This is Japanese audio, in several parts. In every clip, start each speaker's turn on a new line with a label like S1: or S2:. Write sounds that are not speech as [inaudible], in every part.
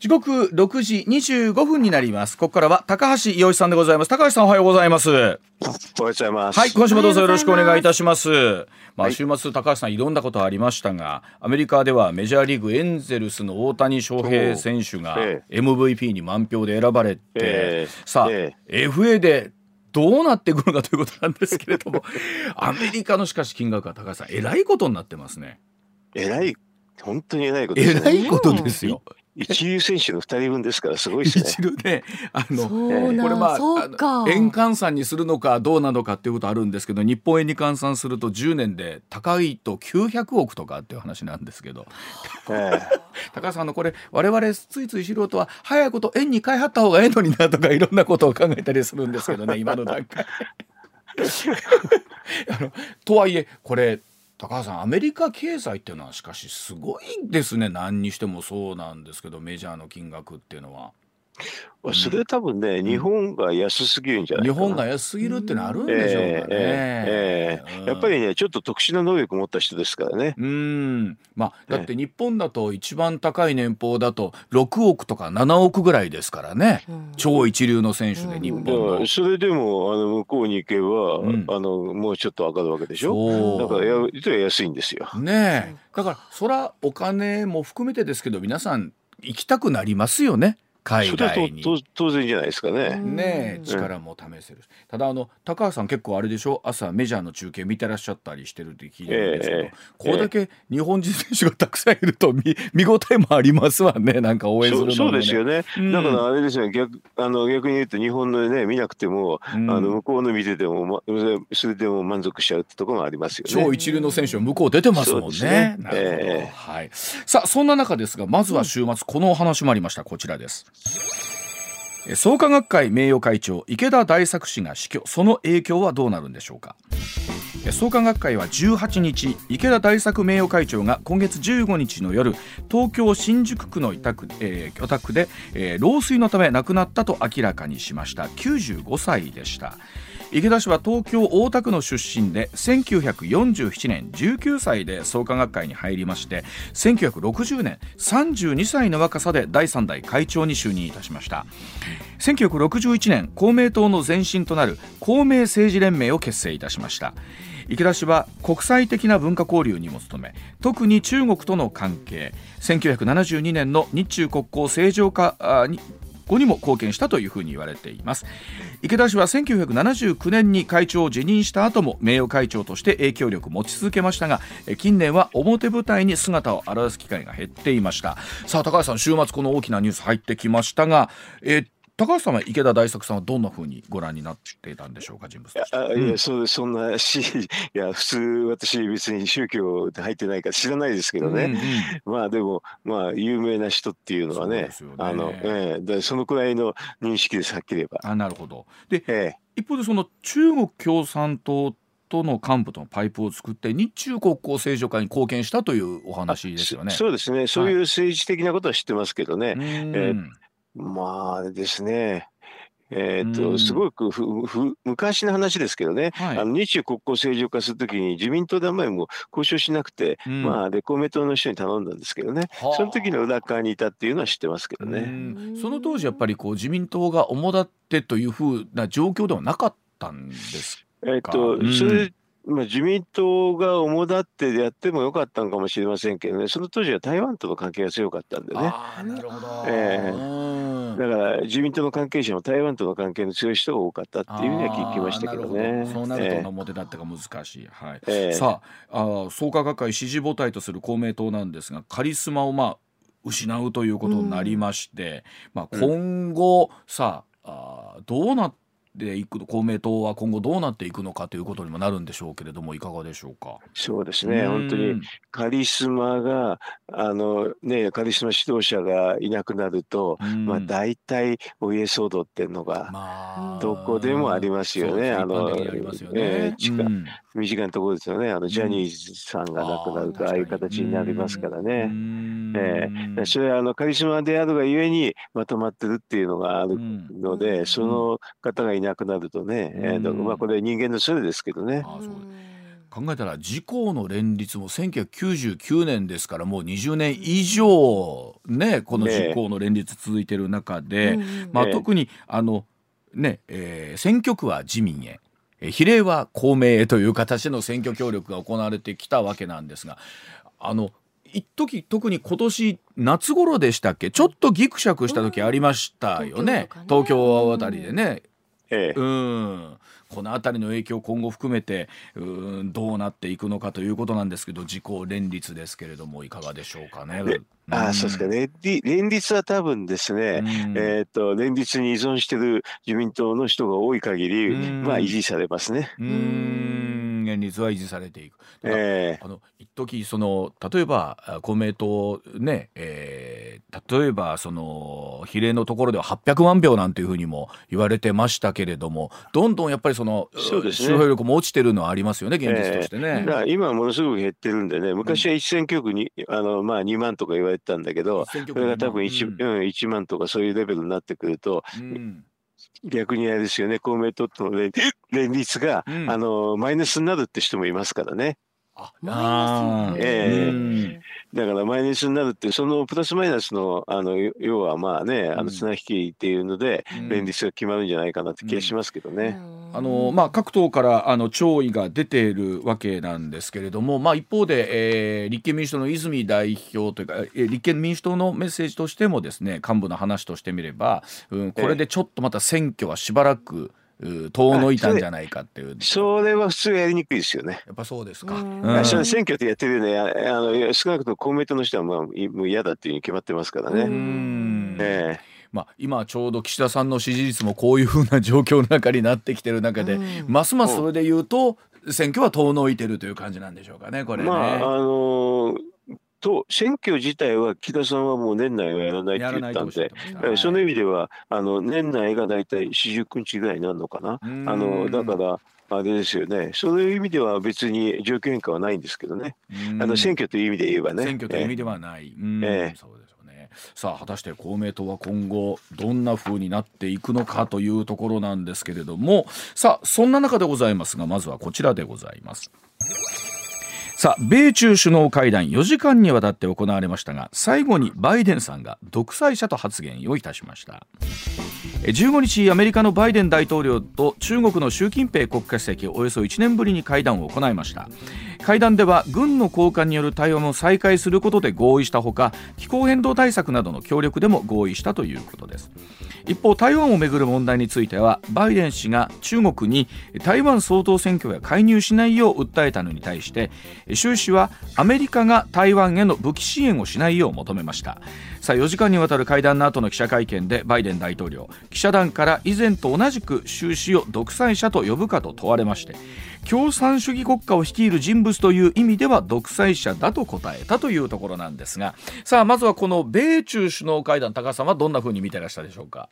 S1: 時刻6時25分になります。ここからは高橋洋一さんでございます。高橋さんおはようございます。
S2: おはようございます。
S1: はい、今週もどうぞよろしくお願いいたします。まあ、週末高橋さんいろんなことありましたが、アメリカではメジャーリーグエンゼルスの大谷翔平選手が
S2: え
S1: MVP に満票で選ばれて、
S2: ええ
S1: さあ、
S2: え
S1: FA でどうなっていくのかということなんですけれども、[laughs] アメリカのしかし金額は高橋さんえらいことになってますね。
S2: えらい、本当にえらいことですね。
S1: えらいことですよ。
S2: 一流選手の二人分ですからすごいですね。
S1: 一流で、あの。これまあ円換算にするのかどうなのかっていうことあるんですけど日本円に換算すると10年で高いと900億とかっていう話なんですけど
S2: え
S1: 高橋さんあのこれ我々ついつい素人は早いこと円に変えはった方がええのになとかいろんなことを考えたりするんですけどね今の段階 [laughs] あのとはいえこれ高橋さんアメリカ経済っていうのはしかしすごいですね何にしてもそうなんですけどメジャーの金額っていうのは。
S2: えそれ多分ね、日本が安すぎるんじゃない
S1: 日
S2: かな。
S1: 本が安すぎるっていうのはあるんでしょうかね。
S2: ええやっぱりね、ちょっと特殊な能力を持った人ですからね。
S1: うん。まあだって日本だと一番高い年俸だと6億とか7億ぐらいですからね、超一流の選手で日本。
S2: それでもあの向こうに行けば、
S1: うん。
S2: あのもうちょっと上がるわけでしょ。だからや実は安いんですよ。
S1: ねえ。だからそらお金も含めてですけど皆さん行きたくなりますよね海
S2: それはと
S1: 外に。
S2: と当然じゃないですかね。
S1: ねえ力も試せるし、ただあの高橋さん結構あれでしょ？朝メジャーの中継見てらっしゃったりしてるって聞いてるんですけど、
S2: ええ
S1: これだけ日本人選手がたくさんいると見 [laughs] 見応えもありますわね [laughs] なんか応援するのも、ね、
S2: そうそうですよね、
S1: うん
S2: だからあれですよ逆あの逆に言うと日本のね見なくても、
S1: うん
S2: あの向こうの見てても、ま、それでも満足しちゃうってところがありますよね。
S1: 超一流の選手は向こう出てますもんね
S2: ね。
S1: なるほど、
S2: ええ
S1: はい。さあそんな中ですがまずは週末このお話もありましたこちらです。創価学会名誉会長池田大作氏が死去その影響はどうなるんでしょうか？創価学会は18日池田大作名誉会長が今月15日の夜東京新宿区の委託、えー、お宅で、えー老衰のため亡くなったと明らかにしました。95歳でした。池田氏は東京大田区の出身で1947年19歳で創価学会に入りまして1960年32歳の若さで第3代会長に就任いたしました。1961年公明党の前身となる公明政治連盟を結成いたしました。池田氏は国際的な文化交流にも努め特に中国との関係。1972年の日中国交正常化あに後にも貢献したというふうに言われています。池田氏は1979年に会長を辞任した後も名誉会長として影響力を持ち続けましたが近年は表舞台に姿を現す機会が減っていました。さあ高橋さん週末この大きなニュース入ってきましたが、えー高橋さんは池田大作さんはどんなふうにご覧になっていたんでしょうか人物として。
S2: あいやそうそんなし [laughs] いや普通私別に宗教で入ってないから知らないですけどね、
S1: うんうん。
S2: まあでもまあ有名な人っていうのはね
S1: そ
S2: の、ええだからそのくらいの認識ですはっきり言えば。
S1: あなるほど。で
S2: ええ。
S1: 一方でその中国共産党との幹部とのパイプを作って日中国交正常化に貢献したというお話ですよね。
S2: そうですね。そういう政治的なことは知ってますけどね、
S1: うん。
S2: えまあですね、えーっ
S1: うん
S2: とすごくふふ昔の話ですけどね、
S1: はい。
S2: あの日中国交正常化するときに自民党であんまりもう交渉しなくて、
S1: うん。
S2: まあ、で公明党の人に頼んだんですけどね、
S1: はあ。
S2: その時の裏側にいたっていうのは知ってますけど
S1: う
S2: ね。
S1: ん。その当時やっぱりこう自民党が主だってというふうな状況ではなかったんです
S2: えーっと
S1: うん。
S2: それまあ、自民党が主だってやってもよかったのかもしれませんけどね、その当時は台湾との関係が強かったんでね。
S1: ああなるほど。
S2: ええ
S1: うん
S2: だから自民党の関係者も台湾との関係の強い人が多かったっていうふうには聞きましたけどね。
S1: ほそうなると
S2: ええ
S1: 表立ってが難しい。はい。
S2: ええ
S1: さああー創価学会支持母体とする公明党なんですがカリスマをまあ失うということになりまして、まあ、今後さああーどうなっていく公明党は今後どうなっていくのかということにもなるんでしょうけれどもいかがでしょうか？
S2: そうですね。本当にカリスマがあのねカリスマ指導者がいなくなると、まあ大体お家騒動っていうのがどこでもありますよね。あの
S1: ね、
S2: 近身近なところですよね。あのジャニーズさんが亡くなるとああいう形になりますからね。えー、それはあのカリスマであるがゆえにまとまってるっていうのがあるので、その方がいなくなるとね、えー、まあこれ人間のそれですけどね。
S1: 考えたら自公の連立も1999年ですからもう20年以上ねこの自公の連立続いてる中で、ね、まあ、特にあのね、えー、選挙区は自民へ。比例は公明へという形での選挙協力が行われてきたわけなんですがあの一時特に今年夏頃でしたっけ？ちょっとギクシャクした時ありましたよね、うん、東京あたりでね。ええ、うんこの辺りの影響今後含めてうんどうなっていくのかということなんですけど自公連立ですけれどもいかがでしょうかね。
S2: あそうですかね。連立は多分ですね、えっ、と、連立に依存している自民党の人が多い限り、まあ維持されますね。
S1: うん、連立は維持されていく。えー、あの一時その例えば公明党ね、えー、例えばその比例のところでは800万票なんていうふうにも言われてましたけれども、どんどんやっぱりそのそうです、ね、集票力も落ちてるのはありますよね、現実としてね。
S2: えー、今はものすごく減ってるんでね、昔は一選挙区に、あのまあ2万とか言われてたんだけど、それが多分 1,、うん、1万とかそういうレベルになってくると、うん逆にあれですよね、公明党との連立が、うん、あのマイナスになるって人もいますからね。
S1: ああ、
S2: ええ。ー、だからマイナスになるってそのプラスマイナスのあの要はまあねあの綱引きっていうので、連立が決まるんじゃないかなって気がしますけどね。
S1: うん。あのまあ、各党からあの弔意が出ているわけなんですけれども、まあ、一方で、えー、立憲民主党の泉代表というか、えー、立憲民主党のメッセージとしてもですね幹部の話としてみれば、うん、これでちょっとまた選挙はしばらく、遠のいたんじゃないかっていう
S2: それは普通やりにくいですよね。
S1: やっぱそうですか。う
S2: ん、選挙ってやってるねあの少なくとも公明党の人はまあもう嫌だっていうに決まってますからね。うん。
S1: えーまあ、今ちょうど岸田さんの支持率もこういうふうな状況の中になってきてる中で、うん、ますますそれで言うと、選挙は遠のいてるという感じなんでしょうかねこれね。ま
S2: ああのーと選挙自体は岸田さんはもう年内はやらないって言ったんで、はい、その意味ではあの年内が大体四十九日ぐらいになるのかな。あのだからあれですよね。そういう意味では別に状況変化はないんですけどね。あの選挙という意味で言えばね。
S1: 選挙という意味ではない。ええ、そうですよね。さあ果たして公明党は今後どんな風になっていくのかというところなんですけれども、さあそんな中でございますがまずはこちらでございます。さあ米中首脳会談4時間にわたって行われましたが最後にバイデンさんが独裁者と発言をいたしました。15日アメリカのバイデン大統領と中国の習近平国家主席およそ1年ぶりに会談を行いました。会談では軍の高官による対話も再開することで合意したほか気候変動対策などの協力でも合意したということです。一方台湾をめぐる問題についてはバイデン氏が中国に台湾総統選挙へ介入しないよう訴えたのに対して習氏はアメリカが台湾への武器支援をしないよう求めました。さあ4時間にわたる会談の後の記者会見でバイデン大統領記者団から以前と同じく習氏を独裁者と呼ぶかと問われまして共産主義国家を率いる人物という意味では独裁者だと答えたというところなんですがさあまずはこの米中首脳会談高橋さんはどんなふうに見てらしたでしょうか？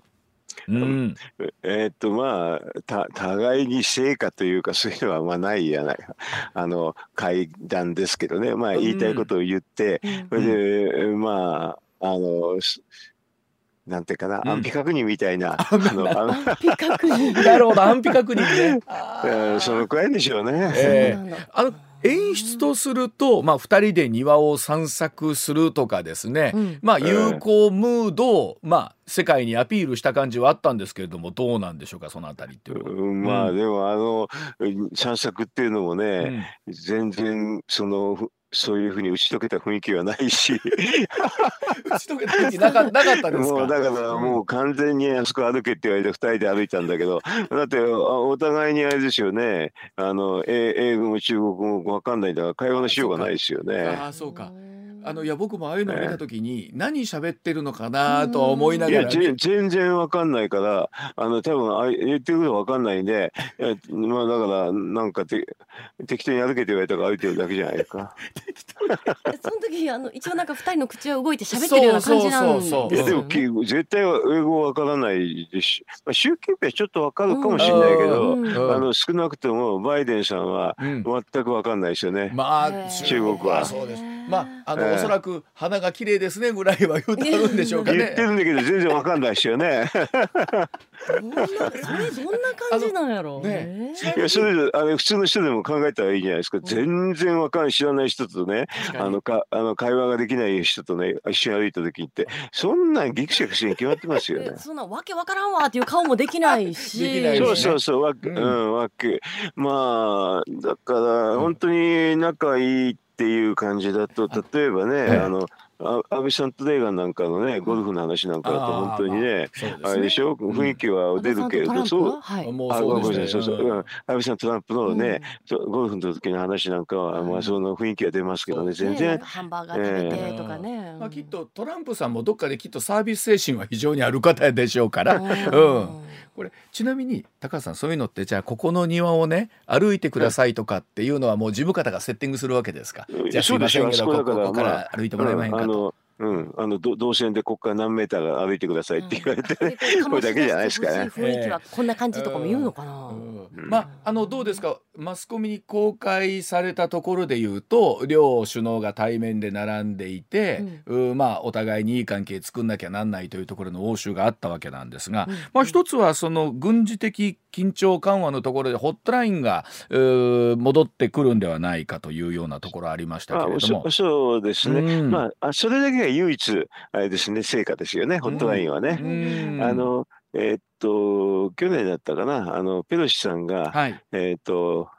S2: うん、えー、っとまあた互いに成果というかそういうのはまあないやない。[laughs] あの会談ですけどね。まあ言いたいことを言って、うん、それでまああのなんていうかな、安否確認みたいな。[laughs] あ
S1: の、安否確認。なるほど、安否確認ね。[laughs]
S2: そのくらいでしょうね。
S1: えー、あの演出とすると、まあ、2人で庭を散策するとかですね、うん、まあ、友好ムードを、まあ、世界にアピールした感じはあったんですけれどもどうなんでしょうかそのあたりっていうのは。
S2: うん、まあでもあの散策っていうのもね、うん、全然そのそういうふうに打ち解けた雰囲気はないし。[laughs]
S1: 打ち解けた雰囲気なか [laughs] なかったです
S2: もうだからもう完全にあそこ歩けって言われて2人で歩いたんだけどだってお互いにあれですよね。あの英語も中国語も分かんないんだから会話のしようがないですよね。
S1: あそうかあのいや僕もああいうのを見た時に、何喋ってるのかなとは思いながら、
S2: ね、全然わかんないからあの多分あ言ってることわかんないんでまあだからなんかて適当に歩けて言われたから歩いてるだけじゃないか。[laughs]
S3: その時あの一応なんか二人の口は動いて喋ってるような感じなんですよ、ね、
S2: でも絶対英語わからないですし、まあ、習近平ちょっとわかるかもしれないけど、うん、あの少なくともバイデンさんは全くわかんないですよね、
S1: うん、まあ
S2: 中国は。
S1: そうです。まああの、おそらく花が綺麗ですねぐらいは言ってるんでしょうかね。
S2: 言ってるんだけど全然わかんないですよね。
S3: それどんな感じなんやろう。ね、
S2: いやそれあの普通の人でも考えたらいいじゃないですか。全然わかん知らない人とね、あのかあの会話ができない人とね一緒に歩いた時ってそんなギクシャクして決まってますよね。
S3: そんなわけわからんわっていう顔もできないし。
S2: そうそうそうわけ、うん、わけまあだから本当に仲いいっていう感じだと例えばね、あの安倍さんとレーガンなんかのねゴルフの話なんかだと本当にねあれでしょ？雰囲気は出るけれどそう。そうそう安倍さんトランプのねゴルフの時の話なんかはまあその雰囲気は出ますけどね全然。
S3: ハンバーガー食べてとかね。
S1: まあきっとトランプさんもどっかできっとサービス精神は非常にある方でしょうから。うん。これちなみに高橋さんそういうのってじゃあここの庭をね歩いてくださいとかっていうのはもう事務方がセッティングするわけですか？じゃあす。いませんけどここから歩いてもらえまへんか？と。
S2: うん、あの動線でここから何メーター歩いてくださいって言われて、うん、これだけじゃないですかね。
S3: 雰囲気はこんな感じとかも言うのかな。
S1: まああのどうですか？マスコミに公開されたところで言うと両首脳が対面で並んでいて、うん、まあお互いにいい関係作んなきゃなんないというところの応酬があったわけなんですが、うん、まあ一つはその軍事的緊張緩和のところでホットラインが戻ってくるんではないかというようなところありましたけれども。
S2: そうですね。うん、まあそれだけが唯一あれですね成果ですよねホットラインはね。あのえー、っと去年だったかな。あのペロシさんが、はい、えー、っと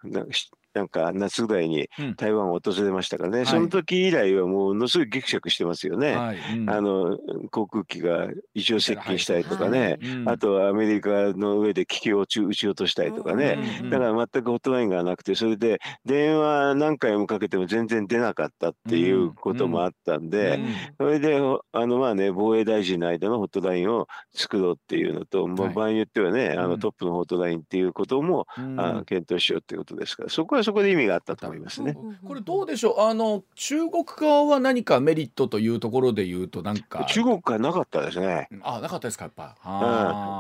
S2: なんか夏ぐらいに台湾を訪れましたからね、うん、その時以来はものすごいぎくしゃくしてますよね、はい。うん、あの航空機が異常接近したりとかね、はい。うん、あとはアメリカの上で気球を撃ち撃ち落としたりとかね、だから全くホットラインがなくてそれで電話何回もかけても全然出なかったっていうこともあったんで、それであのまあね防衛大臣の間のホットラインを作ろうっていうのと、まあ、場合によってはね、あのトップのホットラインっていうことも、あ検討しようっていうことですから。そこはそこで意味があったと思いますね。
S1: これどうでしょう？あの中国側は何かメリットというところで言うとなんか。
S2: 中国からなかったですね。
S1: あなかったですかやっぱ。
S3: うん、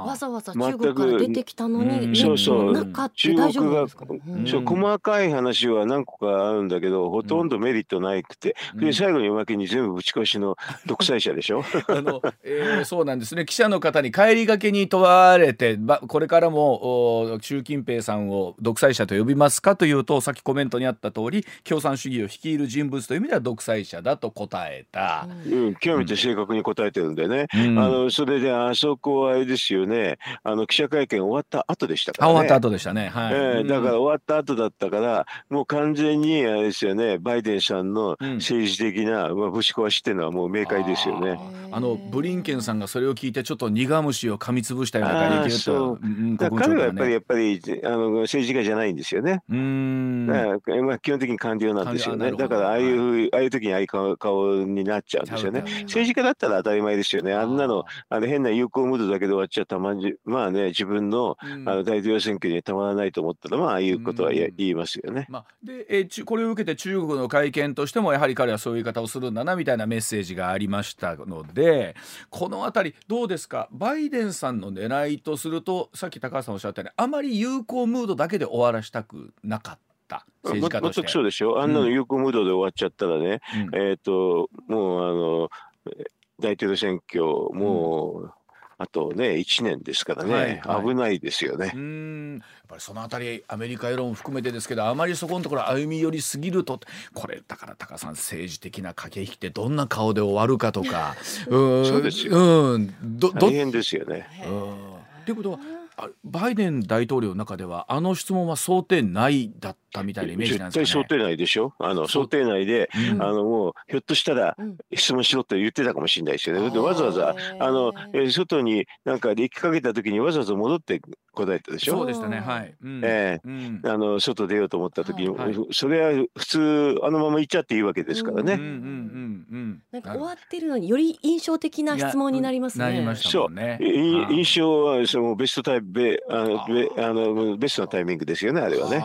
S3: わざわざ中国から出てきたのに、うん、
S2: そうそう。中国が、そう細かい話は何個かあるんだけどほとんどメリットないくて、で最後におまけに全部ぶち越しの [laughs] 独裁者でしょ？
S1: あの、えー、そうなんですね。記者の方に帰りがけに問われて、ばこれからも習近平さんを独裁者と呼びますかというとさっきコメントにあった通り共産主義を率いる人物という意味では独裁者だと答えた、
S2: うん、極めて正確に答えてるんでね、うん、あのそれであそこはあれですよね。あの記者会見終わった後でしたから、ね、
S1: 終わった後でしたね、はい、え
S2: ー、だから終わった後だったからもう完全にあれですよねバイデンさんの政治的な、まあ、ぶち壊しっていうのはもう明快ですよね。
S1: あのブリンケンさんがそれを聞いてちょっと苦虫を噛みつぶしたような感じで
S2: そう、うん、彼はやっぱりやっぱりあの政治家じゃないんですよね。うんまあ、基本的に官僚なんですよね。だからああいう、はい、ああいう時にああいう顔顔になっちゃうんですよね。政治家だったら当たり前ですよね。あんなのあの変な友好ムードだけで終わっちゃったまじまあね自分の,、あの大統領選挙にたまらないと思ったらまあああいうことは言いますよね。まあ、
S1: で、えー、これを受けて中国の会見としてもやはり彼はそういう言い方をするんだなみたいなメッセージがありましたのでこの辺りどうですか？バイデンさんの狙いとするとさっき高橋さんおっしゃったようにあまり友好ムードだけで終わらしたくなかった。った政治家として。全く
S2: そうですよ。あんなの有効無道で終わっちゃったらね、うん、えっ、と、もうあの、大統領選挙、もう、うん。あとね1年ですからね、はいはい、危ないですよね。
S1: うん。やっぱりそのあたりアメリカ世論含めてですけどあまりそこのところ歩み寄りすぎるとこれだから高さん政治的な駆け引きってどんな顔で終わるかとか。
S2: うん。そうですよ、うん、ど大変ですよね。
S1: うん、っていうことはバイデン大統領の中ではあの質問は想定内だったったみたいなイメージなんですかね。
S2: 絶対想定内でしょ？あの想定内で、うん、あのもうひょっとしたら質問しろと言ってたかもしれないですよね。でわざわざあの外になんか行きかけた時にわざわざ戻って答えたでしょ？
S1: そうでしたね。はい。
S2: うん、ええー、あの外出ようと思った時に、はい、それは普通あのまま行っちゃっていいわけですからね。うんうんうん
S3: うん、なんか終わってるのにより印象的な質問になりますね。なりま
S1: したもんね。
S2: 印象はそのベストタイベあのベあのベストなタイミングですよねあれはね。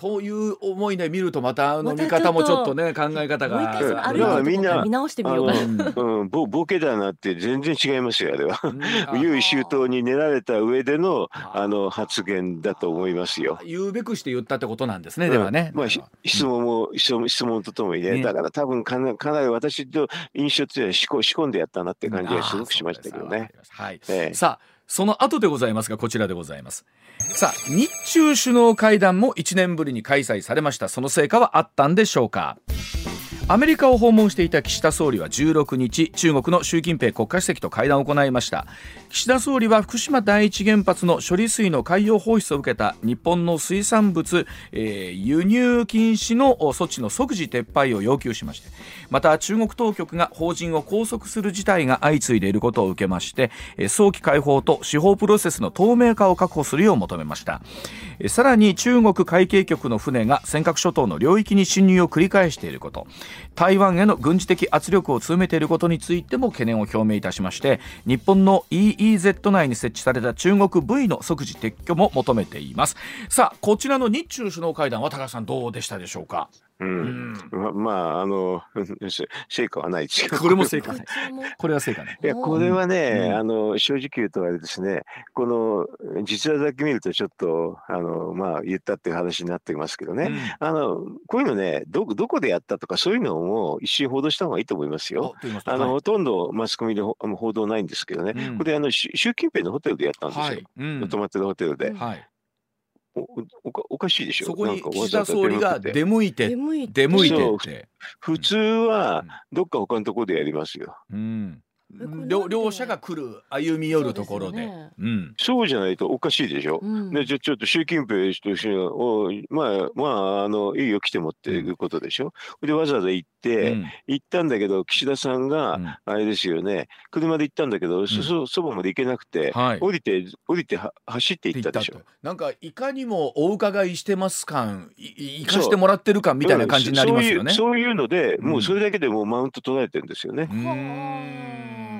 S1: という思いで見るとまたあの見方もちょっとね考え方が。
S3: だからみんな見直してみようか。[laughs]
S2: うんボボケだなって全然違いますよあれは。[laughs] 優位周到に練られた上でのあの発言だと思いますよ。
S1: 言うべくして言ったってことなんですねではね。
S2: まあ質問も質問とともにねだから多分かなかなり私と印象っていうのは仕込んでやったなって感じがすごくしましたけどね。
S1: はい。さあその後でございますがこちらでございます。さあ日中首脳会談も1年ぶりに開催されました。その成果はあったんでしょうか？アメリカを訪問していた岸田総理は16日中国の習近平国家主席と会談を行いました。岸田総理は福島第一原発の処理水の海洋放出を受けた日本の水産物、えー、輸入禁止の措置の即時撤廃を要求しましてまた中国当局が法人を拘束する事態が相次いでいることを受けまして早期解放と司法プロセスの透明化を確保するよう求めました。さらに中国海警局の船が尖閣諸島の領域に侵入を繰り返していること。台湾への軍事的圧力を強めていることについても懸念を表明いたしまして日本の EEZ 内に設置された中国 V の即時撤去も求めています。さあこちらの日中首脳会談は高橋さんどうでしたでしょうか？
S2: うん、ままああの [laughs] 成果はない
S1: これも成果。これは成果ね。
S2: いやこれはね、うん、あの正直言うとあれですねこの実話だけ見るとちょっとあのまあ言ったっていう話になってますけどね、うん、あのこういうのねどどこでやったとかそういうのも一瞬報道した方がいいと思いますよ。あの、はい、ほとんどマスコミで報道ないんですけどね、これあの習近平のホテルでやったんですよ、はい。泊まってるホテルで。はいおおかおかしいでしょ。
S1: そこに岸田総理が出向いて出向いて。って。
S2: 普通はどっか他のところでやりますよ。
S1: うん両両者が来る歩み寄るところで、ね、
S2: うん、そうじゃないとおかしいでしょ。うん、でちょちょっと習近平としておまあまああのいいよ来てもっていうことでしょ。でわざわざ行って、うん、行ったんだけど岸田さんが、あれですよね。車で行ったんだけど、そそばまで行けなくて、はい、降りて降りては走って行ったでしょ。
S1: なんかいかにもお伺いしてます感行かしてもらってる感みたいな感じになりますよね。
S2: そういうのでもうそれだけでもうマウント取られてるんですよね。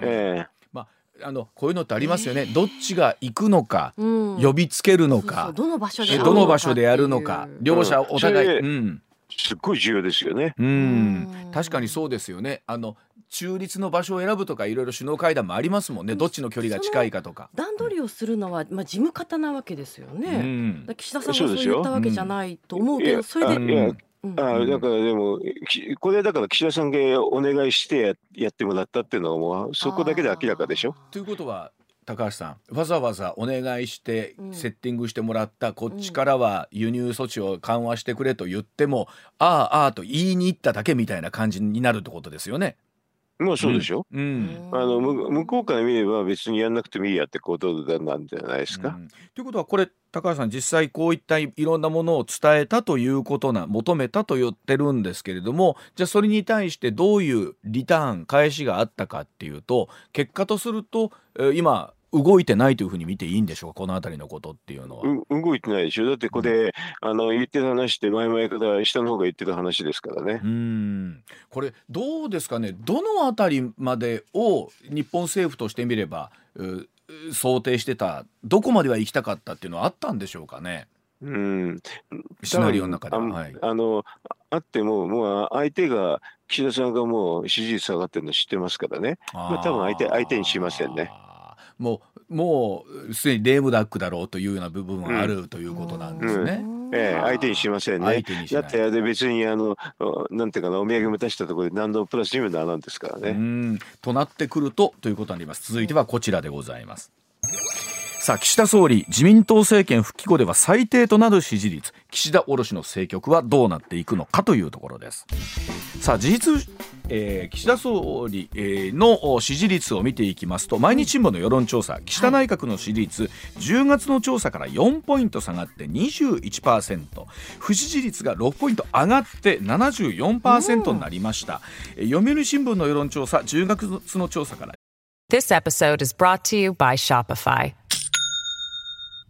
S1: ええ。まああのこういうのってありますよね、どっちが行くのか、うん、呼びつけるのか
S3: どの場所で
S1: どの場所でやるのか両者お互い、うん、
S2: すっごい重要ですよね。
S1: うん。確かにそうですよね。あの中立の場所を選ぶとかいろいろ首脳会談もありますもんね、どっちの距離が近いかとか。
S3: 段取りをするのは、まあ、事務方なわけですよね、うん、岸田さんがそう言ったわけじゃないと思うけどそれで
S2: ああだからでもこれだから岸田さんがお願いしてやってもらったっていうのはもうそこだけで明らかでしょ？
S1: ということは高橋さんわざわざお願いしてセッティングしてもらった、うん、こっちからは輸入措置を緩和してくれと言っても、うん、ああああと言いに行っただけみたいな感じになるってことですよね。
S2: まあそうでしょ、うん、あの向こうから見れば別にやんなくてもいいやってことなんじゃないですか？
S1: ということはこれ高橋さん実際こういったいろんなものを伝えたということな求めたと言ってるんですけれどもじゃあそれに対してどういうリターン返しがあったかっていうと結果とすると今動いてないというふうに見ていいんでしょうか？この辺りのことっていうのは。
S2: 動いてないでしょ。だってこれ、うん、あの言ってる話って前々から下の方が言ってる話ですからね。
S1: うん。これどうですかね？どの辺りまでを日本政府としてみれば想定してたどこまでは行きたかったっていうのはあったんでしょうかね？うん、シナリオの中で
S2: あはい、あのあってももう相手が岸田さんがもう支持率下がってるの知ってますからね。まあ、多分相手相手にしませんね。
S1: もうもうすでにレームダックだろうというような部分はあるということなんですね。
S2: うんうん、ええ、相手にしませんね。だって別にあのなんていうかなお土産も出したところで何度プラスにもならんですからね。
S1: となってくるとということになります。続いてはこちらでございます。さあ岸田総理自民党政権復帰後では最低となる支持率。岸田卸の政局はどうなっていくのかというところです。さあ事実、えー、岸田総理、えー、の支持率を見ていきますと毎日新聞の世論調査。岸田内閣の支持率、はい、10月の調査から4ポイント下がって21%不支持率が6ポイント上がって74%になりました、うん、読売新聞の世論調査10月の調査から。
S4: This episode is brought to you by Shopify.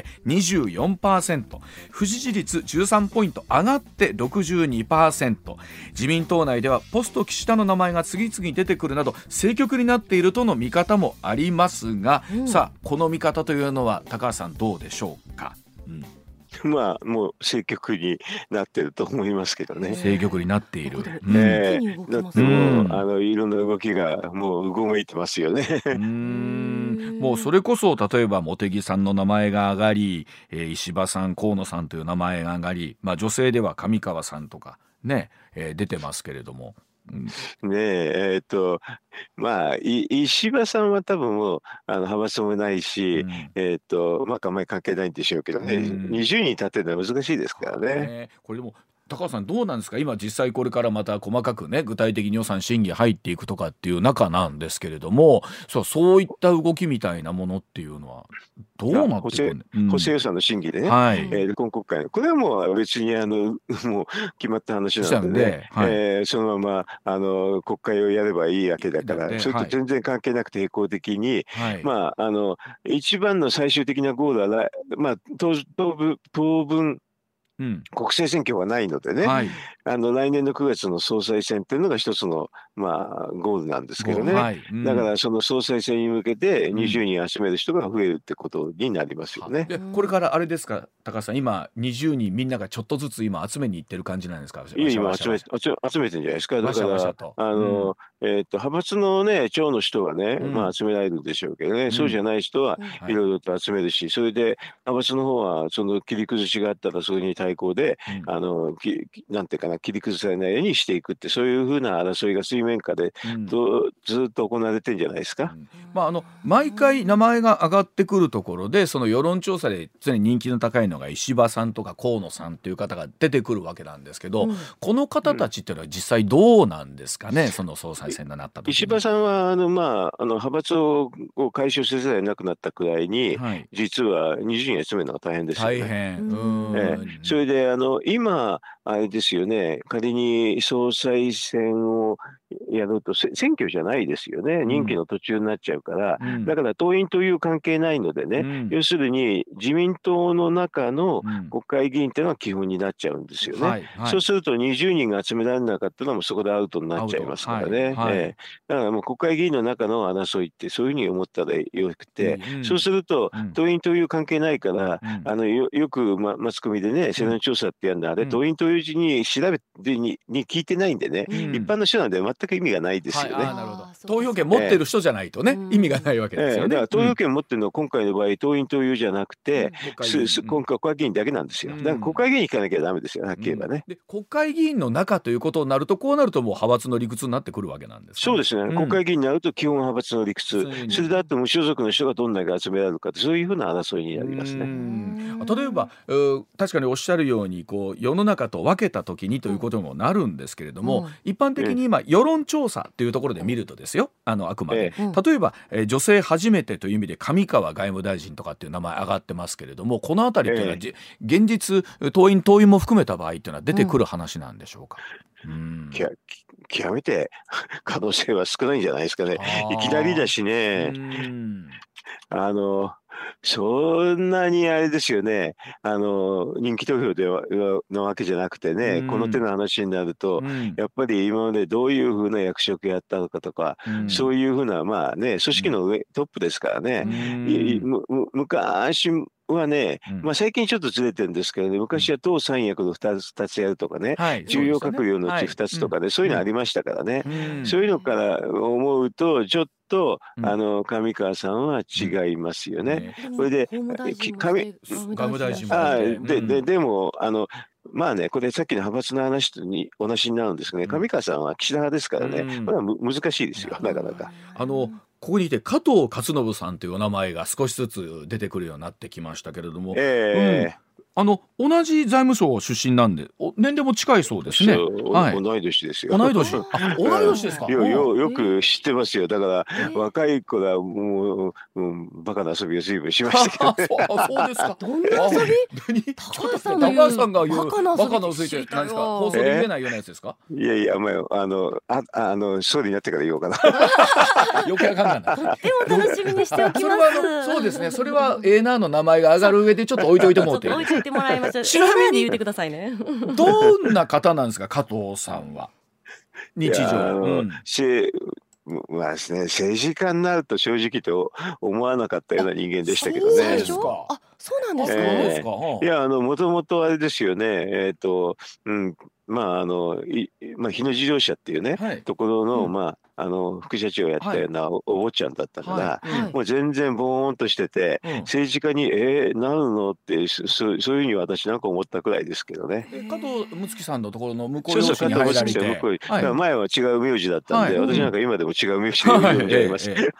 S1: って24%不支持率13ポイント。上がって62%自民党内ではポスト岸田の名前が次々出てくるなど政局になっているとの見方もありますが、うん、さあこの見方というのは高橋さんどうでしょうか、うん [laughs]
S2: まあもう政局になってると思いますけどね。
S1: 政局になっている。
S2: ええだってもう、あのいろんな動きがもう動いてますよね。[laughs]
S1: もうそれこそ例えば茂木さんの名前が上がり、えー、石破さん河野さんという名前が上がり、まあ女性では上川さんとかね、えー、出てますけれども。
S2: ねえ、えっ、ー、と、まあ、石破さんは多分もう、あの派閥もないし、うん、えっ、ー、と、まあ、あんまり関係ないんでしょうけどね、うん、20人立てるのは難しいですからね。ね
S1: これでも高橋さんどうなんですか？今実際これからまた細かくね具体的に予算審議入っていくとかっていう中なんですけれどもそうそういった動きみたいなものっていうのはどうなっていく
S2: の、補正予算の審議でね、はい。えー、今国会これはもう別にあの [laughs] もう決まった話なのでね、はい、えー、そのままあの国会をやればいいわけだから、それと全然関係なくて並行的に、はい、まああの一番の最終的なゴールは、まあ、当当当分うん、国政選挙がないのでね、はい、あの来年の9月の総裁選っていうのが一つの、まあ、ゴールなんですけどね、はい。うん、だからその総裁選に向けて20人集める人が増えるってことになりますよね。
S1: うん、これからあれですか？高橋さん今20人みんながちょっとずつ今集めに行ってる感じなんですか？
S2: いや今集め集めてんじゃないですか。だからあの、うん、えー、っと派閥のね長の人はね、まあ、集められるでしょうけどね、そうじゃない人はいろいろと集めるし、それで派閥の方はその切り崩しがあったらそれに対抗で、うん、あのきなんていうかな切り崩されないようにしていくってそういうふうな争いが水面下でと、ずっと行われてんじゃないですか？
S1: まあ、あの毎回名前が上がってくるところでその世論調査で常に人気の高いのが石破さんとか河野さんという方が出てくるわけなんですけど、うん、この方たちっていうのは実際どうなんですかね、その総裁選がなった時
S2: 石破さんはあの、まあ、あの派閥を解消せざるなくなったくらいに、はい、実は20人集めるのが大変ですよね。大変、ええ、それであの今あれですよね、仮に総裁選をやると、選挙じゃないですよね、任期の途中になっちゃうから、うん、だから党員という関係ないのでね、うん、要するに自民党の中の国会議員っていうのは基本になっちゃうんですよね。はいはい、そうすると20人が集められなかったのもそこでアウトになっちゃいますからね。はいはい、えー、だからもう国会議員の中の争いってそういうふうに思ったらよくて、うん、そうすると党員という関係ないから、あのよよく、ま、マスコミでね、世論調査ってやるのあれ、党員という字に調べてにに聞いてないんでね、一般の人なんで全く意味がないですよね。なるほど。
S1: 投票権持ってる人じゃないとね、意味がないわけですよね。
S2: だから投票権持ってるのは今回の場合、党員党友じゃなくて、今回国会議員だけなんですよ。だから国会議員行かなきゃダメですよ、はっきり言えばね。
S1: で国会議員の中ということになると、こうなるともう派閥の理屈になってくるわけなんです
S2: そうですね、国会議員になると基本派閥の理屈、それだと無所属の人がどんだけ集められるかそういうふうな争いになりますね。
S1: 例えば確かにおっしゃるようにこう世の中と分けた時にということにもなるんですけれども、一般的に今世論調査というところで見るとですよ。あのあくまで、例えば、えー、女性初めてという意味で上川外務大臣とかっていう名前上がってますけれどもこの辺りっていうのは、えー、現実党員党員も含めた場合っていうのは出てくる話なんでしょうか、
S2: うん、極めて [laughs] 可能性は少ないんじゃないですかね。いきなりだしね。あのそんなにあれですよね、あの人気投票ではのわけじゃなくてね、うん、この手の話になると、うん、やっぱり今までどういうふうな役職やったのかとか、うん、そういうふうな、まあね、組織の上、トップですからね、昔はね、うん、まあ、最近ちょっとずれてるんですけどね、昔は党三役の2つ ,2 つやるとかね、はい、重要閣僚のうち2つとかね、はい、そういうのありましたからね、うん、そういうのから思うと、ちょっと、あの上川さんは違いますよね。それで上あでででもあのまあね、これさっきの派閥の話に同じになるんですけどね、上川さんは岸田派ですからね、これは難しいですよ、なかなか。
S1: あのここにいて加藤勝信さんというお名前が少しずつ出てくるようになってきましたけれども、えー、うんあの同じ財務省出身なんで、お年齢も近いそうですね。
S2: はい、同い年ですよ。
S1: 同い年？[laughs] あ、同い年ですか？
S2: よよよく知ってますよ。だから若い子はもう、うん、バカな遊びを随分しましたけど、
S1: ね。そうですか。[laughs]
S3: どんな遊び？
S1: 高橋さんが言うバカな遊びって何ですか？放送で言えないようなやつですか？
S2: いやいや、まああのああの総理になってから言おうかな。
S1: 余計あかんな。
S3: とっても楽しみにしておきます。
S1: そうですね。それはエーナーの名前が上がる上でちょっと置いといてもうて。
S3: てもらいましょう。[laughs] ちなみに言ってくださいね。[laughs]
S1: どんな方なんですか、加藤さんは？日常。
S2: うん、まあですね、政治家になると正直と思わなかったような人間でしたけどね。
S3: あ、そうなんですか？え
S2: ー、いや、あの、もともとあれですよね、えっ、ー、と、うん、まあ、あの、いまあ、日野自動車っていうね、はい、ところの、うん、まあ、あの副社長をやったようなお坊ちゃんだったから、はい、もう全然ボーンとしてて、うん、政治家に「えー、なるの?」ってそそういうふうに私なんか思ったくらいですけどね。
S1: 加藤睦月さんのところの向こうそうそう加藤睦月向こう、
S2: はい、前は違う名字だったんで、はい、私なんか今でも違う名字で呼んじゃいます。で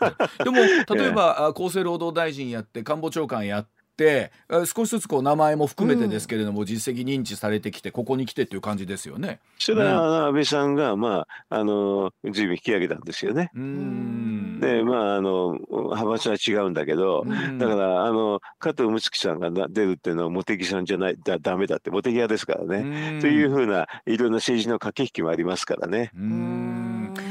S1: も [laughs] 例えば、厚生労働大臣やって官房長官やってって少しずつこう名前も含めてですけれども、実績認知されてきてここに来てっていう感じですよね。
S2: それは安倍さんがまああの随分引き上げたんですよね。でまああの派閥は違うんだけどだからあの加藤睦月さんが出るっていうのは茂木さんじゃないだダメだって茂木派ですからね。というふうないろんな政治の駆け引きもありますからね。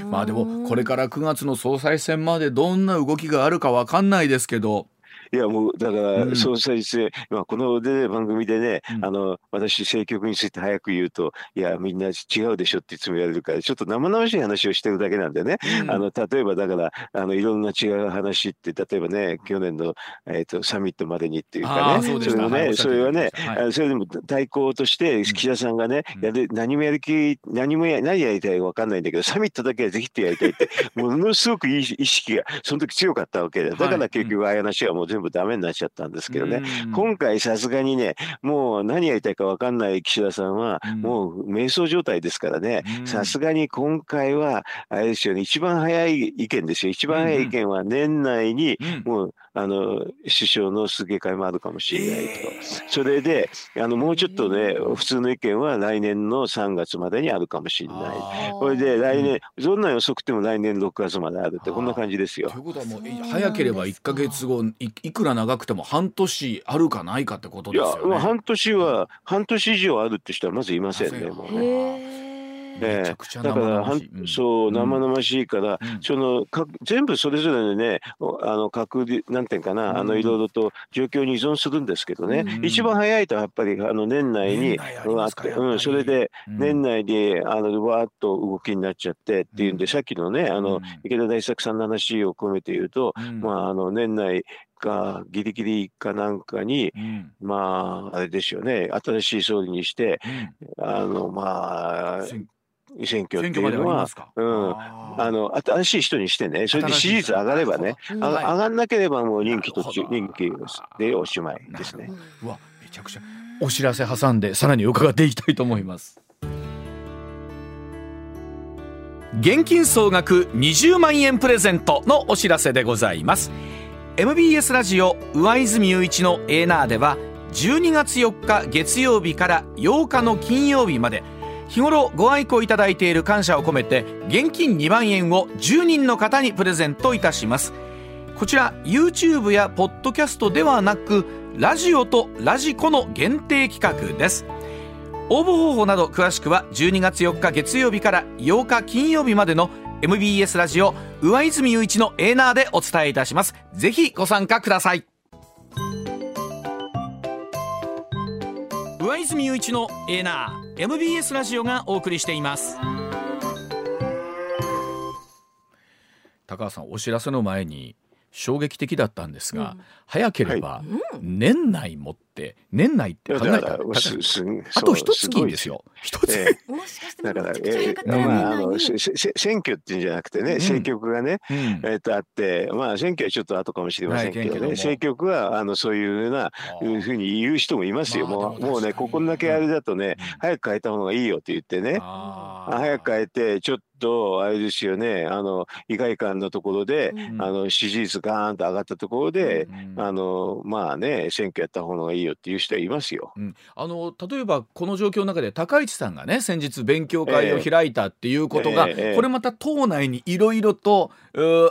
S1: まあでもこれから9月の総裁選までどんな動きがあるかわかんないですけど
S2: いやもうだから総裁選、まあ、この番組でね、うん、あの私政局について早く言うといやみんな違うでしょっていつも言われるからちょっと生々しい話をしてるだけなんでね、うん、あの例えばだからあのいろんな違う話って例えばね去年の、えーと、サミットまでにっていうかねそれね、はい、それはね、はい、それでも対抗として岸田さんがね、うん、やる何もやる気何もや何やりたいか分かんないんだけどサミットだけはぜひってやりたいってものすごくいい意識がその時強かったわけでだから結局ああいう話はもう全部ダメになっちゃったんですけどね、今回さすがにね、もう何やりたいか分かんない岸田さんは、もう迷走状態ですからね、さすがに今回は、あれですよね、一番早い意見ですよ。一番早い意見は年内に、もう、あの、首相のすげ替えもあるかもしれないと。それで、あの、もうちょっとね、普通の意見は来年の3月までにあるかもしれない。これで来年、どんな予測ても来年6月まであるって、こんな感じですよ。
S1: ということはもう、早ければ1か月後い、いくら長くても半年あるかないかってことですよね。いや、
S2: 半年は、半年以上あるって人はまずいませんね、もうね。えー、だからそう生々しいから、うん、そのか全部それぞれでねあの確なんていうかな、うん、あのいろいろと状況に依存するんですけどね、うん、一番早いとやっぱりあの年内にあって、うん、それで年内にあのわーっと動きになっちゃってっていうんで、さっきのねあの、池田大作さんの話を込めて言うと、まああの年内かギリギリかなんかに、うん、まああれですよね。新しい総理にして、うん、あのまあ選挙っていうのは、うん、あの新しい人にしてね、それで支持率上がればね、上がんなければもう任期途中、任期でおしまいですね。
S1: うわ、めちゃくちゃお知らせ挟んでさらに伺っていきたいと思います。現金総額20万円プレゼントのお知らせでございます MBS ラジオ上泉雄一のエーナーでは12月4日月曜日から8日の金曜日まで日頃ご愛顧いただいている感謝を込めて現金2万円を10人の方にプレゼントいたします。こちら YouTube やポッドキャストではなくラジオとラジコの限定企画です。応募方法など詳しくは12月4日月曜日から8日金曜日までの MBS ラジオ上泉雄一のエーナーでお伝えいたします。ぜひご参加ください。上泉雄一のエーナー MBS ラジオがお送りしています。高橋さんお知らせの前に衝撃的だったんですが、うん、早ければ年内もって年内って考えたらあと一月ですよ。一つ、え
S2: ー、だから、えー、まああの選挙っていうんじゃなくてね、政局がね、うん、えっ、ー、とあってまあ選挙はちょっと後かもしれませんけどね、はい、政局はあのそういうないうふうに言う人もいますよ、もうもうねここだけあれだとね、早く変えた方がいいよって言ってね。早く変えてちょっとあれですよねあの意外感のところで、うん、あの支持率ガーンと上がったところで、うん、あのまあね選挙やった方がいいよっていう人はいますよ。
S1: うん、あの例えばこの状況の中で高市さんがね先日勉強会を開いたっていうことが、えーえー、これまた党内にいろいろと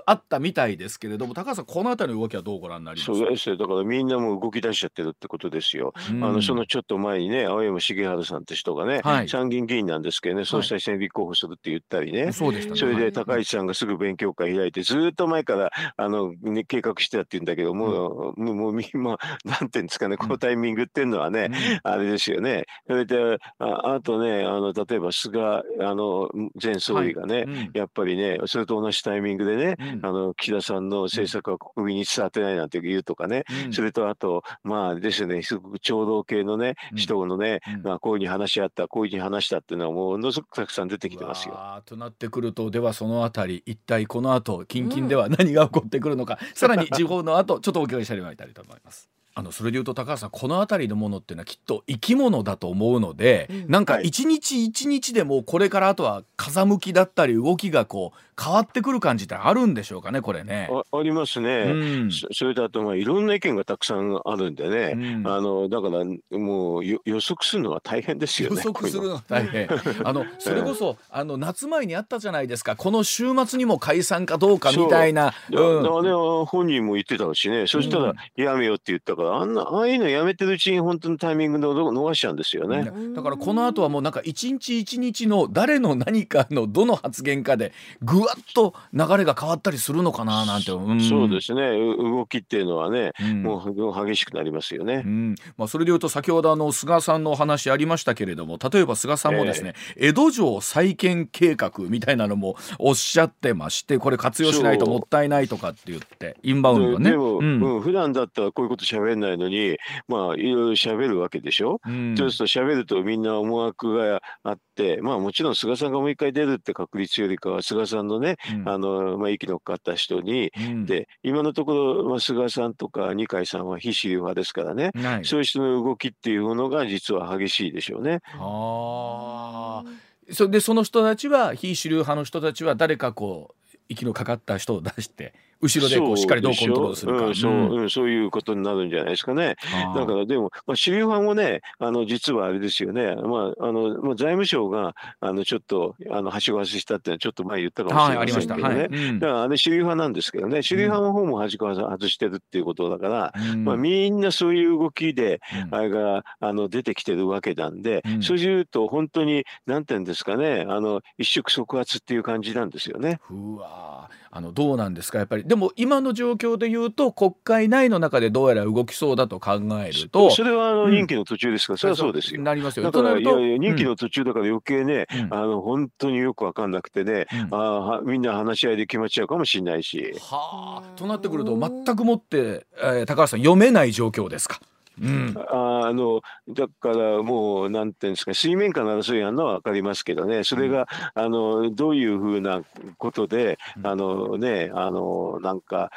S1: あったみたいですけれども高橋さんこの辺りの動きはどうご覧になります？か
S2: そうですよ。だからみんなも動き出しちゃってるってことですよ。あのそのちょっと前にね青山茂春さんって人がね、はい、参議院議員なんですけどね総裁選立候補するって言ったりね、はい、そうでしたね、それで高市さんがすぐ勉強会開いてずっと前からあの、ね、計画してたって言うんだけどもう、うん、もうみ [laughs] んななんていうんですかねこのタイミングっていうのはね、うん、あれですよね。それでああとねあの例えば菅あの前総理がね、はい。うん、やっぱりねそれと同じタイミングでね、あの岸田さんの政策は国民に伝わってないなんて言うとかね、それとあとまあですねすごく長老系のね人のね、まあ、こういうふうに話し合ったこういうふうに話したっていうのはものすごくたくさん出てきてますよ。
S1: となってくるとではそのあたり一体この後近々では何が起こってくるのか、うん、さらに時報の後ちょっとお伺いしたいたいと思います。あのそれでいうと高橋さんこの辺りのものっていうのはきっと生き物だと思うので、うん、なんか一日一日でもこれからあとは風向きだったり動きがこう変わってくる感じってあるんでしょうかねこれね。
S2: あありますね。うん、それとあとまあいろんな意見がたくさんあるんでね、うん、あのだからもう予測するのは大変ですよね。
S1: 予測するのは大変。[laughs] あのそれこそあの夏前にあったじゃないですか。この週末にも解散かどうかみたいな。
S2: う。うん、だからね本人も言ってたしね。そしたらやめようって言ったからあんなああいうのやめてるうちに本当のタイミングで逃しちゃうんですよね。
S1: だからこの後はもうなんか一日一日の誰の何かのどの発言かでぐわっと流れが変わったりするのかななんて、
S2: うん、そうですね。動きっていうのはね、うん、もう激しくなりますよね。
S1: うん、まあ、それでいうと先ほどあの菅さんのお話ありましたけれども例えば菅さんもですね、えー、江戸城再建計画みたいなのもおっしゃってましてこれ活用しないともったいないとかって言ってインバウンドね。でも、
S2: うん、普段だったらこういうこと喋んないのにまあいろいろ喋るわけでしょ？うん、そうすると喋るとみんな思惑があってまあもちろん菅さんがもう一回出るって確率よりかは菅さんのね、うん、あのまあ、息のかかった人に、うん、で今のところ、まあ、菅さんとか二階さんは非主流派ですからね、はい、そういう人の動きっていうものが実は激しいでしょうね。
S1: あそれでその人たちは非主流派の人たちは誰かこう息のかかった人を出して後ろでこうしっかりどうコントロールするか。
S2: うん、そう、うん、そういうことになるんじゃないですかね。だからでも、まあ、主流派もね、あの実はあれですよね。まああのまあ財務省があのちょっとあのはしご外したってちょっと前言ったかもしれませんけどね。はいはいうん、だからあれ主流派なんですけどね。主流派の方もはしご外してるっていうことだから、うん、まあみんなそういう動きで、あれがあの出てきてるわけなんで、そういうと本当になんていうんですかね、あの一触即発っていう感じなんですよね。
S1: うわあのどうなんですか？やっぱり。でも今の状況で言うと国会内の中でどうやら動きそうだと考えると。
S2: それはあの任期の途中ですから、うん、それはそうですよ。
S1: なりますよ
S2: だからいやいや任期の途中だから余計ね、うん、あの本当によく分かんなくてね、うん、あみんな話し合いで決まっちゃうかもしれないし。
S1: はあ。となってくると全くもって、えー、高橋さん読めない状況ですか？
S2: うん、あのだからもうなんていうんですか水面下の争いやるのは分かりますけどね。それが、あのどういうふうなことで、あのねあのなんか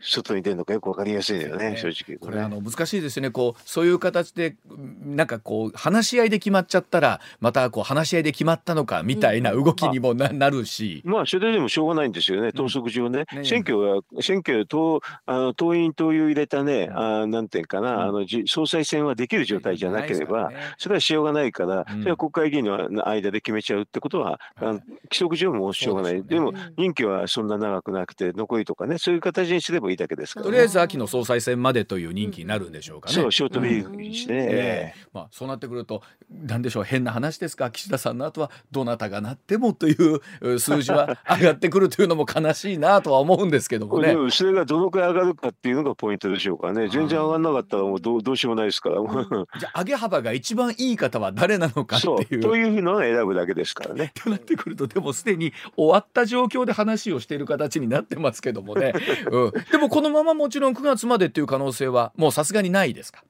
S2: 外に出るのかよくわかりやすいよね、正直、
S1: これあの難しいですよね。こうそういう形でなんかこう話し合いで決まっちゃったらまたこう話し合いで決まったのかみたいな動きにもな,、なるし。
S2: まあそれでもしょうがないんですよね党則上ね,、選挙は選挙党あの党員党友入れたね、あなんていうかな、あの総裁選はできる状態じゃなければ、それはしょうがないから、それは国会議員の間で決めちゃうってことは、規則上もしょうがない、でも任期はそんな長くなくて残りとかねそういう形にすればばいいだけですから、
S1: とりあえず秋の総裁選までという任期になるんでしょうかね。
S2: そうショートメリーしてね、え
S1: ー、まあそうなってくるとなんでしょう変な話ですか？岸田さんの後はどなたがなってもという数字は上がってくるというのも悲しいなとは思うんですけどもね。
S2: それがどのくらい上がるかっていうのがポイントでしょうかね。全然上がらなかったらもうどうどうしようもないですから。
S1: じゃあ上げ幅が一番いい方は誰なのかっていう。
S2: というのを選ぶだけですからね。
S1: となってくるとでもすでに終わった状況で話をしている形になってますけどもね。うん、でもこのままもちろん9月までっていう可能性はもうさすがにないですか？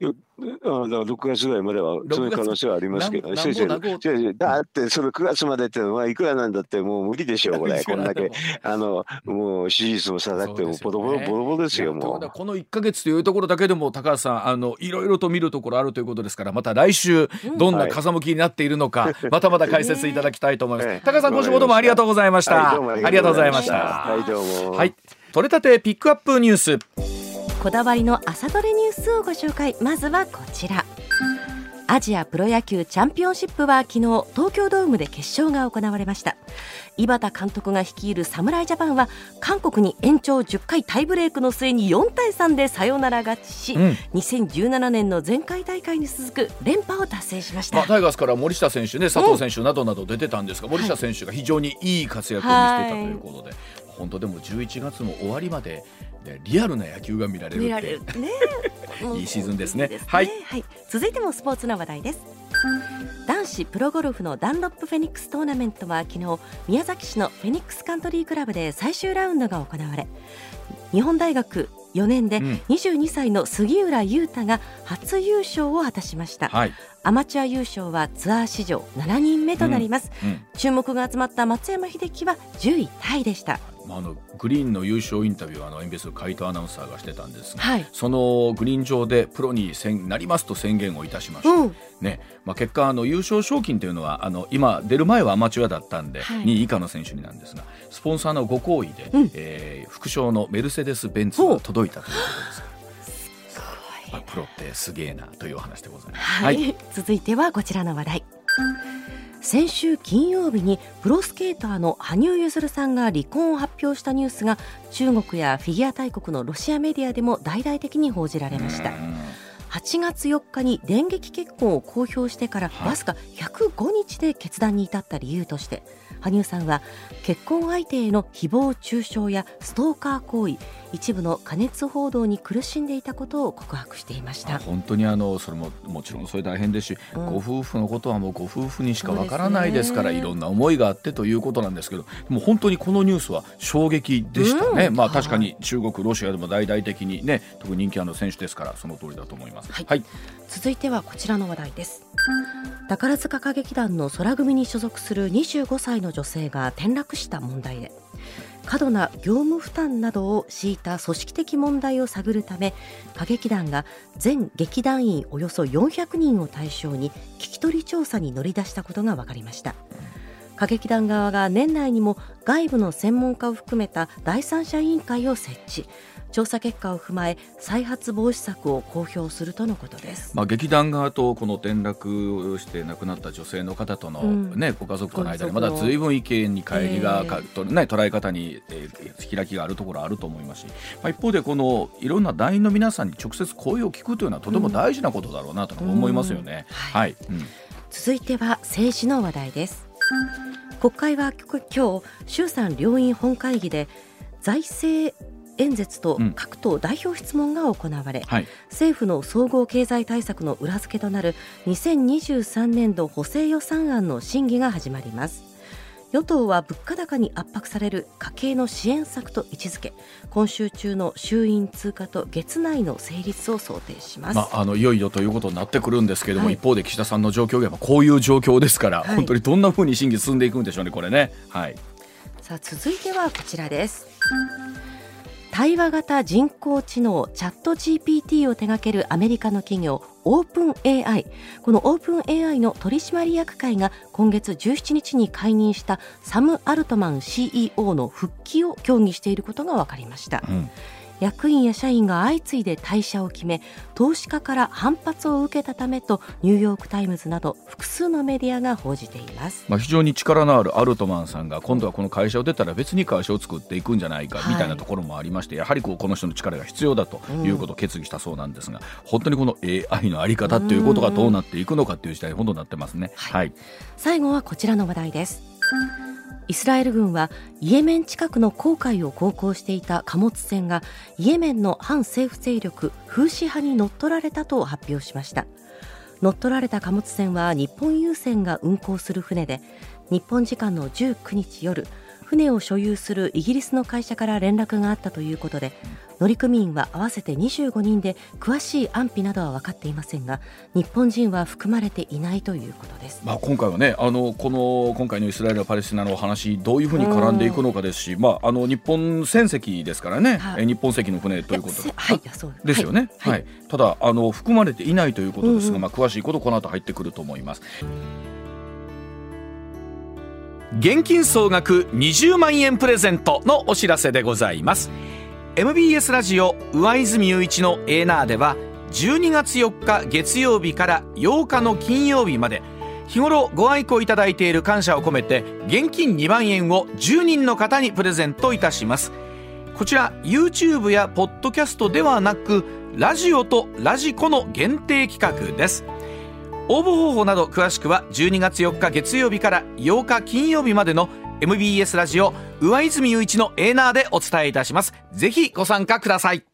S2: あだから6月ぐらいまではそういう可能性はありますけどね。だってその9月までってまあいくらなんだってもう無理でしょうこれこんだけ [laughs] あのもう支持率も下がってもボロボロボロボロですよもう。
S1: この1か月というところだけでも高橋さんあのいろいろと見るところあるということですからまた来週どんな風向きになっているのか、またまた解説いただきたいと思います。高橋さん今週もどうもありがとうございました。ありがとうございました。
S2: はいどうも。
S1: はい取れたてピックアップニュース。
S3: こだわりの朝どれニュースをご紹介。まずはこちら。アジアプロ野球チャンピオンシップは昨日東京ドームで決勝が行われました。井端監督が率いる侍ジャパンは韓国に延長10回タイブレークの末に4対3でサヨナラ勝ちし、うん、2017年の前回大会に続く連覇を達成しました、ま
S1: あ、タイガースから森下選手ね佐藤選手などなど出てたんですが、うん、森下選手が非常にいい活躍を見せてたということで、はい、本当でも11月も終わりまでリアルな野球が見られる見られる [laughs] ね。いいシーズンですね、ね、はい、
S3: はい、続いてもスポーツの話題です。男子プロゴルフのダンロップフェニックストーナメントは昨日宮崎市のフェニックスカントリークラブで最終ラウンドが行われ日本大学4年で22歳の杉浦雄太が初優勝を果たしました、はい、アマチュア優勝はツアー史上7人目となります、うん。うん、注目が集まった松山英樹は10位タイでした
S1: あのグリーンの優勝インタビューはあの NBS 海藤アナウンサーがしてたんですが、はい、そのグリーン上でプロになりますと宣言をいたしました、うん、ね。まあ、結果あの優勝賞金というのはあの今出る前はアマチュアだったんで、はい、2位以下の選手になんですがスポンサーのご好意で、うん、えー、副賞のメルセデス・ベンツが届いたということですまあ、プロってすげえなという話でございます、
S3: はい、続いてはこちらの話題先週金曜日にプロスケーターの羽生結弦さんが離婚を発表したニュースが中国やフィギュア大国のロシアメディアでも大々的に報じられました。8月4日に電撃結婚を公表してからわずか105日で決断に至った理由として羽生さんは結婚相手への誹謗中傷やストーカー行為一部の加熱報道に苦しんでいたことを告白していました。
S1: 本当にあのそれももちろんそれ大変ですし、うん、ご夫婦のことはもうご夫婦にしかわからないですから、ね、いろんな思いがあってということなんですけどもう本当にこのニュースは衝撃でしたね、うん、まあ確かに中国ロシアでも大々的にね特に人気ある選手ですからその通りだと思います、はい、はい、
S3: 続いてはこちらの話題です。宝塚歌劇団の空組に所属する25歳の女性が転落した問題で過度な業務負担などを強いた組織的問題を探るため歌劇団が全劇団員およそ400人を対象に聞き取り調査に乗り出したことが分かりました。歌劇団側が年内にも外部の専門家を含めた第三者委員会を設置調査結果を踏まえ再発防止策を公表するとのことです、
S1: まあ、劇団側とこの転落して亡くなった女性の方との、ね、うん、ご家族との間にまだずいぶん意見に乖離が、えー、ね、捉え方に、えー、開きがあるところあると思いますし、まあ、一方でこのいろんな団員の皆さんに直接声を聞くというのはとても大事なことだろうなと思いますよね。はい、うん、
S3: 続いては政治の話題です。国会は今日衆参両院本会議で財政演説と各党代表質問が行われ、うんはい、政府の総合経済対策の裏付けとなる2023年度補正予算案の審議が始まります。与党は物価高に圧迫される家計の支援策と位置づけ今週中の衆院通過と月内の成立を想定します、ま
S1: あ、あのいよいよということになってくるんですけれども、はい、一方で岸田さんの状況がこういう状況ですから、はい、本当にどんなふうに審議進んでいくんでしょうねこれね。はい、
S3: さあ続いてはこちらです。対話型人工知能チャット GPT を手掛けるアメリカの企業オープン AI このオープン AI の取締役会が今月17日に解任したサム・アルトマン CEO の復帰を協議していることが分かりました、うん。役員や社員が相次いで退社を決め投資家から反発を受けたためとニューヨーク・タイムズなど複数のメディアが報じています、
S1: まあ、非常に力のあるアルトマンさんが今度はこの会社を出たら別に会社を作っていくんじゃないかみたいなところもありまして、はい、やはりこうこの人の力が必要だということを決議したそうなんですが、うん、本当にこの AI の在り方ということがどうなっていくのかという時代に本当になってますね。はい、はい、
S3: 最後はこちらの話題ですイスラエル軍はイエメン近くの航海を航行していた貨物船がイエメンの反政府勢力フーシ派に乗っ取られたと発表しました。乗っ取られた貨物船は日本郵船が運航する船で日本時間の19日夜船を所有するイギリスの会社から連絡があったということで乗組員は合わせて25人で詳しい安否などは分かっていませんが日本人は含まれていないということです、
S1: まあ、今回はねあのこの今回のイスラエル・パレスチナの話どういうふうに絡んでいくのかですし、まあ、あの日本船籍ですからね、はい、日本籍の船ということで。
S3: はい、
S1: です。よね、はい、はい、ただあの含まれていないということですが、うんうん、まあ、詳しいことこの後入ってくると思います。現金総額20万円プレゼントのお知らせでございます。MBS ラジオ上泉雄一のエーナーでは12月4日月曜日から8日の金曜日まで日頃ご愛顧いただいている感謝を込めて現金2万円を10人の方にプレゼントいたします。こちら YouTube やポッドキャストではなくラジオとラジコの限定企画です。応募方法など詳しくは12月4日月曜日から8日金曜日までの MBS ラジオ上泉雄一のエーナーでお伝えいたします。ぜひご参加ください。